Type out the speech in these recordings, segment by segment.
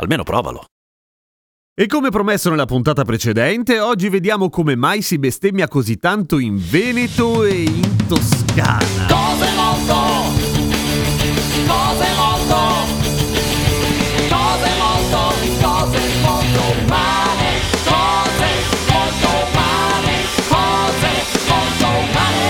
Almeno provalo. E come promesso nella puntata precedente, oggi vediamo come mai si bestemmia così tanto in Veneto e in Toscana. Cose molto, cose molto, cose molto, cose molto umane, cose molto umane, cose molto umane.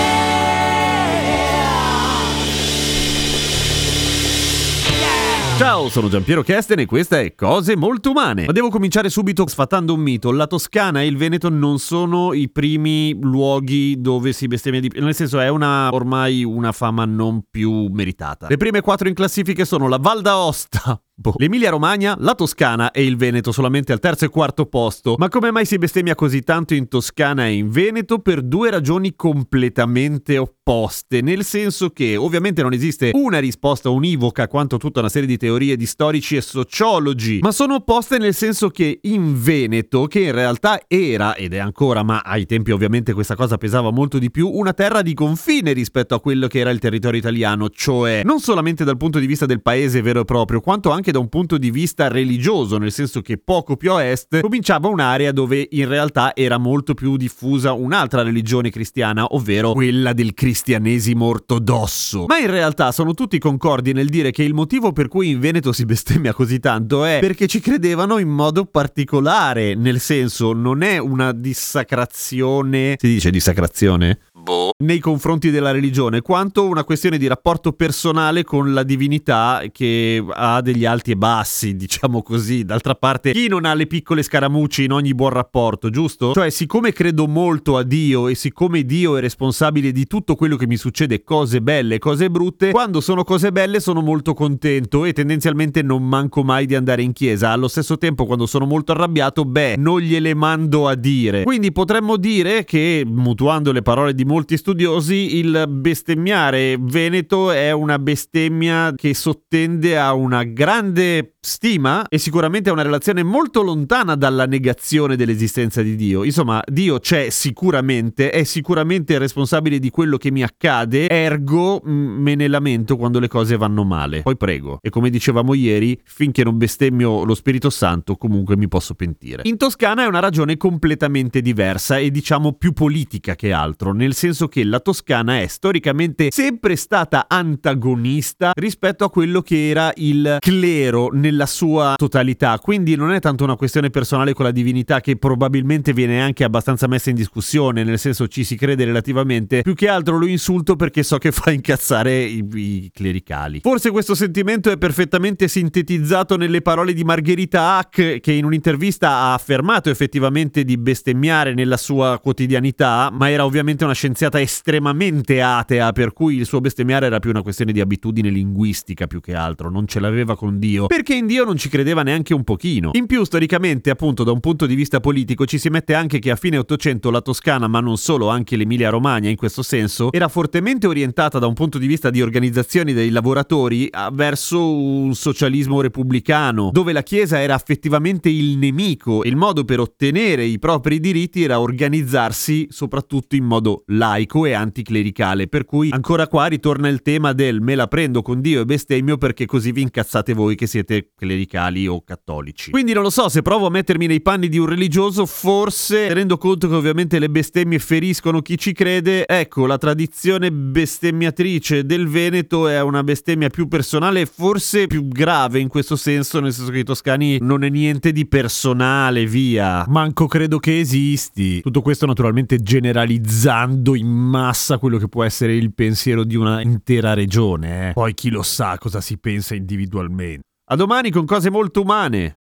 Ciao, sono Giampiero Kesten e questa è Cose Molto Umane. Ma devo cominciare subito sfatando un mito. La Toscana e il Veneto non sono i primi luoghi dove si bestemmia di più. Nel senso, è una ormai una fama non più meritata. Le prime quattro in classifiche sono la Val d'Aosta. boh, L'Emilia Romagna, la Toscana e il Veneto solamente al terzo e quarto posto. Ma come mai si bestemmia così tanto in Toscana e in Veneto? Per due ragioni completamente opposte. Nel senso che ovviamente non esiste una risposta univoca quanto tutta una serie di teorie di storici e sociologi, ma sono opposte nel senso che in Veneto, che in realtà era ed è ancora, ma ai tempi ovviamente questa cosa pesava molto di più, una terra di confine rispetto a quello che era il territorio italiano, cioè non solamente dal punto di vista del paese vero e proprio, quanto anche da un punto di vista religioso, nel senso che poco più a est cominciava un'area dove in realtà era molto più diffusa un'altra religione cristiana, ovvero quella del cristianesimo ortodosso. Ma in realtà sono tutti concordi nel dire che il motivo per cui in Veneto si bestemmia così tanto è perché ci credevano in modo particolare, nel senso non è una dissacrazione, si dice dissacrazione? Boh. nei confronti della religione, quanto una questione di rapporto personale con la divinità che ha degli alti e bassi, diciamo così. D'altra parte, chi non ha le piccole scaramucce in ogni buon rapporto, giusto? Cioè, siccome credo molto a Dio e siccome Dio è responsabile di tutto quello che mi succede, cose belle cose brutte, quando sono cose belle sono molto contento e tendenzialmente non manco mai di andare in chiesa. Allo stesso tempo, quando sono molto arrabbiato, beh, non gliele mando a dire. Quindi potremmo dire che, mutuando le parole di molti studiosi, il bestemmiare veneto è una bestemmia che sottende a una grande stima e sicuramente a una relazione molto lontana dalla negazione dell'esistenza di Dio. Insomma, Dio c'è sicuramente, è sicuramente responsabile di quello che mi accade, ergo me ne lamento quando le cose vanno male. Poi prego. E come dicevamo ieri, finché non bestemmio lo Spirito Santo, comunque mi posso pentire. In Toscana è una ragione completamente diversa e diciamo più politica che altro, nel senso che la Toscana è storicamente sempre stata antagonista rispetto a quello che era il clero nella sua totalità, quindi non è tanto una questione personale con la divinità che probabilmente viene anche abbastanza messa in discussione, nel senso ci si crede relativamente, più che altro lo insulto perché so che fa incazzare i, i clericali. Forse questo sentimento è perfettamente sintetizzato nelle parole di Margherita Hack che in un'intervista ha affermato effettivamente di bestemmiare nella sua quotidianità, ma era ovviamente una scienziata estremamente atea, per cui il suo bestemmiare era più una questione di abitudine linguistica più che altro, non ce l'aveva con Dio, perché in Dio non ci credeva neanche un pochino. In più, storicamente, appunto, da un punto di vista politico, ci si mette anche che a fine Ottocento la Toscana, ma non solo, anche l'Emilia Romagna in questo senso, era fortemente orientata da un punto di vista di organizzazioni dei lavoratori verso un socialismo repubblicano, dove la Chiesa era effettivamente il nemico e il modo per ottenere i propri diritti era organizzarsi soprattutto in modo laico e anticlericale, per cui ancora qua ritorna il tema del me la prendo con Dio e bestemmio perché così vi incazzate voi che siete clericali o cattolici. Quindi non lo so, se provo a mettermi nei panni di un religioso, forse tenendo conto che ovviamente le bestemmie feriscono chi ci crede, ecco, la tradizione bestemmiatrice del Veneto è una bestemmia più personale e forse grave in questo senso, nel senso che i toscani non è niente di personale, via. Manco credo che esisti. Tutto questo naturalmente generalizzando in massa quello che può essere il pensiero di una intera regione. eh. Poi chi lo sa cosa si pensa individualmente. A domani con cose molto umane.